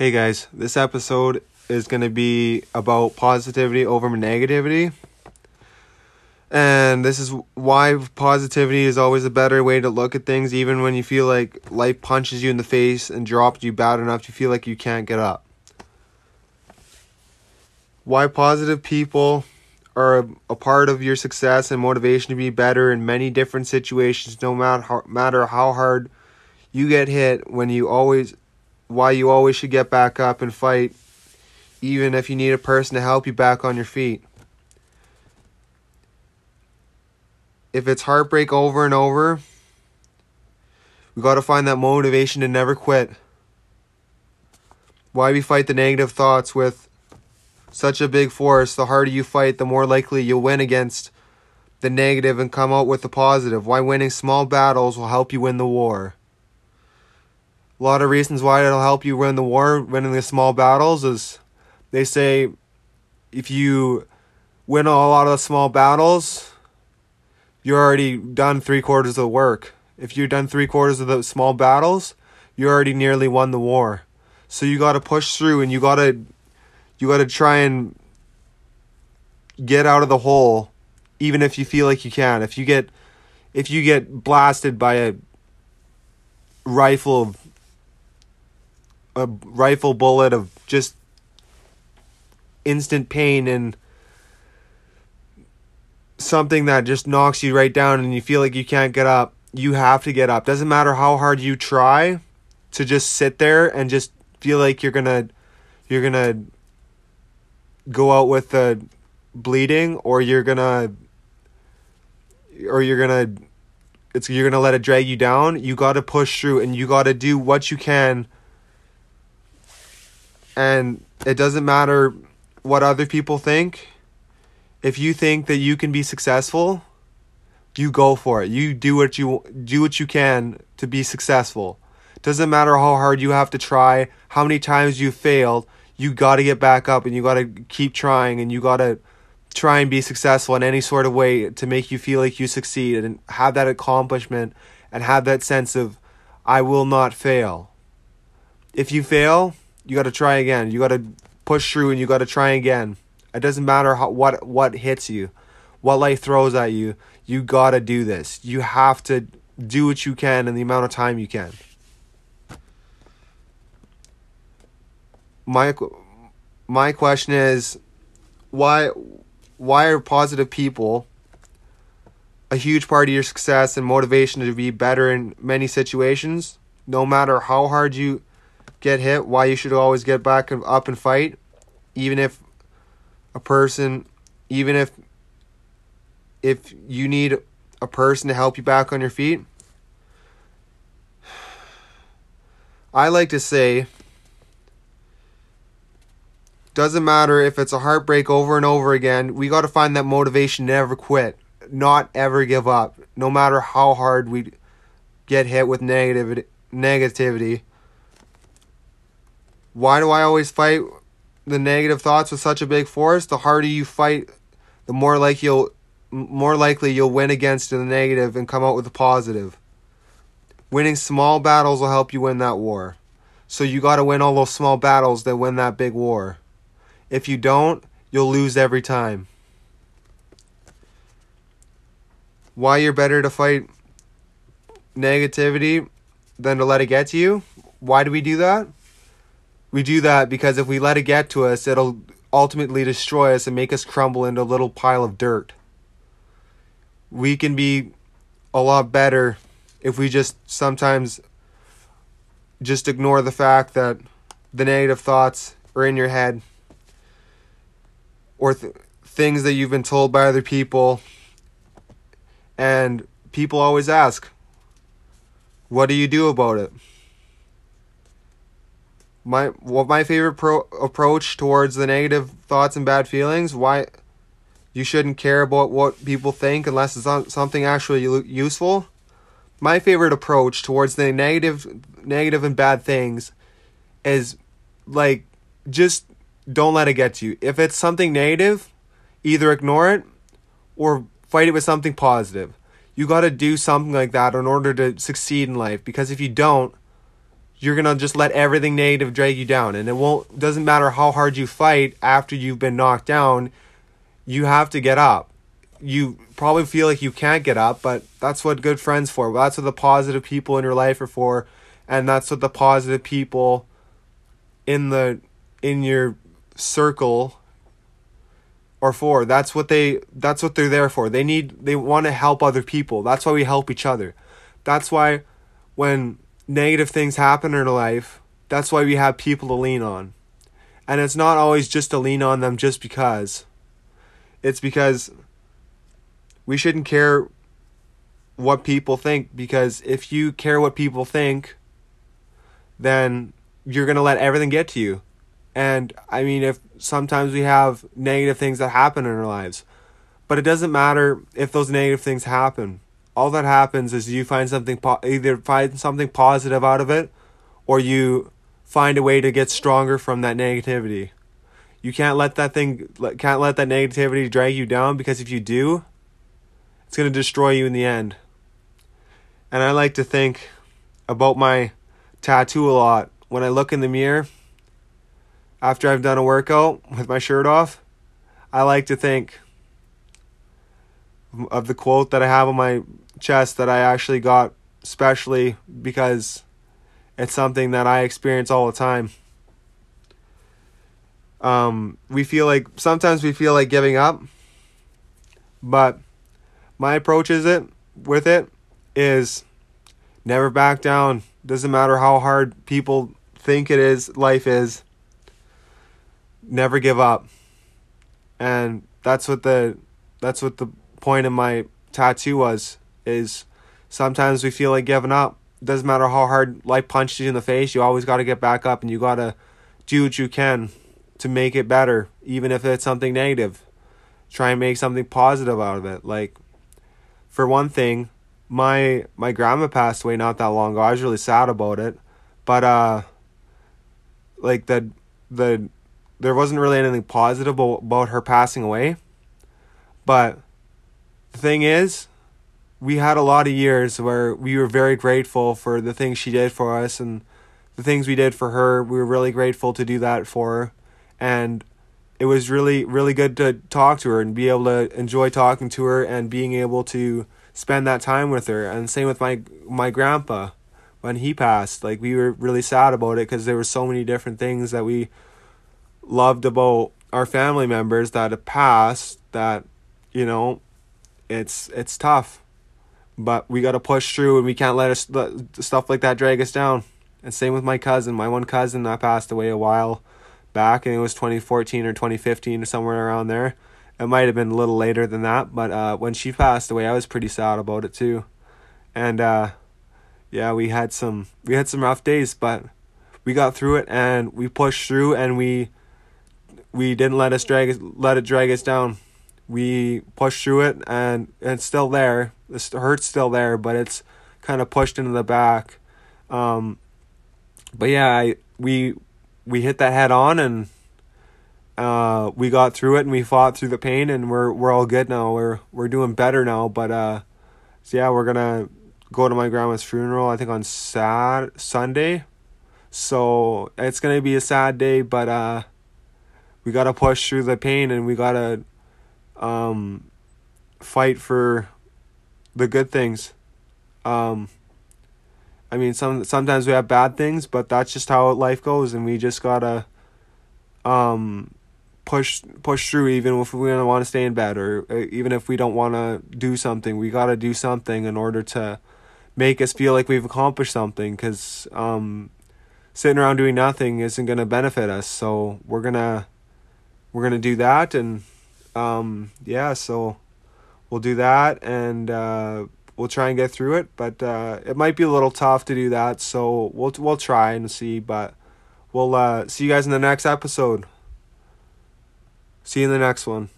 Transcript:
Hey guys, this episode is going to be about positivity over negativity. And this is why positivity is always a better way to look at things, even when you feel like life punches you in the face and drops you bad enough you feel like you can't get up. Why positive people are a, a part of your success and motivation to be better in many different situations, no matter how, matter how hard you get hit, when you always why you always should get back up and fight, even if you need a person to help you back on your feet. If it's heartbreak over and over, we got to find that motivation to never quit. Why we fight the negative thoughts with such a big force, the harder you fight, the more likely you'll win against the negative and come out with the positive. Why winning small battles will help you win the war a lot of reasons why it'll help you win the war, winning the small battles is they say if you win a lot of the small battles, you're already done three quarters of the work. If you've done three quarters of the small battles, you already nearly won the war. So you got to push through and you got to you got to try and get out of the hole even if you feel like you can. If you get if you get blasted by a rifle a rifle bullet of just instant pain and something that just knocks you right down and you feel like you can't get up, you have to get up. Doesn't matter how hard you try to just sit there and just feel like you're going to you're going to go out with the bleeding or you're going to or you're going to it's you're going to let it drag you down. You got to push through and you got to do what you can and it doesn't matter what other people think. If you think that you can be successful, you go for it. You do what you do what you can to be successful. Doesn't matter how hard you have to try, how many times you failed, you got to get back up and you got to keep trying and you got to try and be successful in any sort of way to make you feel like you succeed and have that accomplishment and have that sense of I will not fail. If you fail, you got to try again. You got to push through and you got to try again. It doesn't matter how, what what hits you, what life throws at you. You got to do this. You have to do what you can in the amount of time you can. My my question is why why are positive people a huge part of your success and motivation to be better in many situations no matter how hard you get hit, why you should always get back up and fight, even if a person, even if if you need a person to help you back on your feet. I like to say doesn't matter if it's a heartbreak over and over again, we got to find that motivation to never quit, not ever give up, no matter how hard we get hit with negativity negativity why do I always fight the negative thoughts with such a big force? The harder you fight, the more like you'll more likely you'll win against the negative and come out with a positive. Winning small battles will help you win that war. So you got to win all those small battles that win that big war. If you don't, you'll lose every time. Why you're better to fight negativity than to let it get to you? Why do we do that? We do that because if we let it get to us, it'll ultimately destroy us and make us crumble into a little pile of dirt. We can be a lot better if we just sometimes just ignore the fact that the negative thoughts are in your head or th- things that you've been told by other people and people always ask what do you do about it my what my favorite pro- approach towards the negative thoughts and bad feelings why you shouldn't care about what people think unless it's something actually useful. My favorite approach towards the negative negative and bad things is like just don't let it get to you. If it's something negative either ignore it or fight it with something positive. You got to do something like that in order to succeed in life because if you don't you're gonna just let everything negative drag you down, and it won't. Doesn't matter how hard you fight after you've been knocked down, you have to get up. You probably feel like you can't get up, but that's what good friends for. That's what the positive people in your life are for, and that's what the positive people in the in your circle are for. That's what they that's what they're there for. They need they want to help other people. That's why we help each other. That's why when negative things happen in our life, that's why we have people to lean on. And it's not always just to lean on them just because. It's because we shouldn't care what people think because if you care what people think, then you're going to let everything get to you. And I mean, if sometimes we have negative things that happen in our lives, but it doesn't matter if those negative things happen all that happens is you find something po- either find something positive out of it or you find a way to get stronger from that negativity. You can't let that thing can't let that negativity drag you down because if you do it's going to destroy you in the end. And i like to think about my tattoo a lot. When i look in the mirror after i've done a workout with my shirt off i like to think of the quote that I have on my chest that I actually got specially because it's something that I experience all the time. Um, we feel like sometimes we feel like giving up, but my approach is it with it is never back down. Doesn't matter how hard people think it is, life is. Never give up. And that's what the that's what the point of my tattoo was is sometimes we feel like giving up. Doesn't matter how hard life punches you in the face, you always got to get back up and you got to do what you can to make it better, even if it's something negative. Try and make something positive out of it. Like, for one thing, my my grandma passed away not that long ago. I was really sad about it, but uh, like the the there wasn't really anything positive about her passing away, but thing is, we had a lot of years where we were very grateful for the things she did for us and the things we did for her. We were really grateful to do that for her. And it was really, really good to talk to her and be able to enjoy talking to her and being able to spend that time with her. And same with my my grandpa when he passed. Like we were really sad about it because there were so many different things that we loved about our family members that have passed that you know it's it's tough, but we got to push through, and we can't let us let stuff like that drag us down. And same with my cousin. My one cousin that passed away a while back, and it was 2014 or 2015 or somewhere around there. It might have been a little later than that, but uh, when she passed away, I was pretty sad about it too. And uh, yeah, we had some we had some rough days, but we got through it and we pushed through, and we we didn't let us drag let it drag us down we pushed through it and it's still there. The hurt's still there, but it's kind of pushed into the back. Um, but yeah, I, we we hit that head on and uh, we got through it and we fought through the pain and we're we're all good now. We're we're doing better now. But uh, so yeah, we're gonna go to my grandma's funeral. I think on sad Sunday. So it's gonna be a sad day, but uh, we gotta push through the pain and we gotta um, fight for the good things. Um, I mean, some sometimes we have bad things, but that's just how life goes, and we just gotta um, push push through. Even if we don't want to stay in bed, or uh, even if we don't want to do something, we gotta do something in order to make us feel like we've accomplished something. Because um, sitting around doing nothing isn't gonna benefit us. So we're gonna we're gonna do that and um, yeah, so we'll do that and uh, we'll try and get through it. But uh, it might be a little tough to do that, so we'll we'll try and see. But we'll uh, see you guys in the next episode. See you in the next one.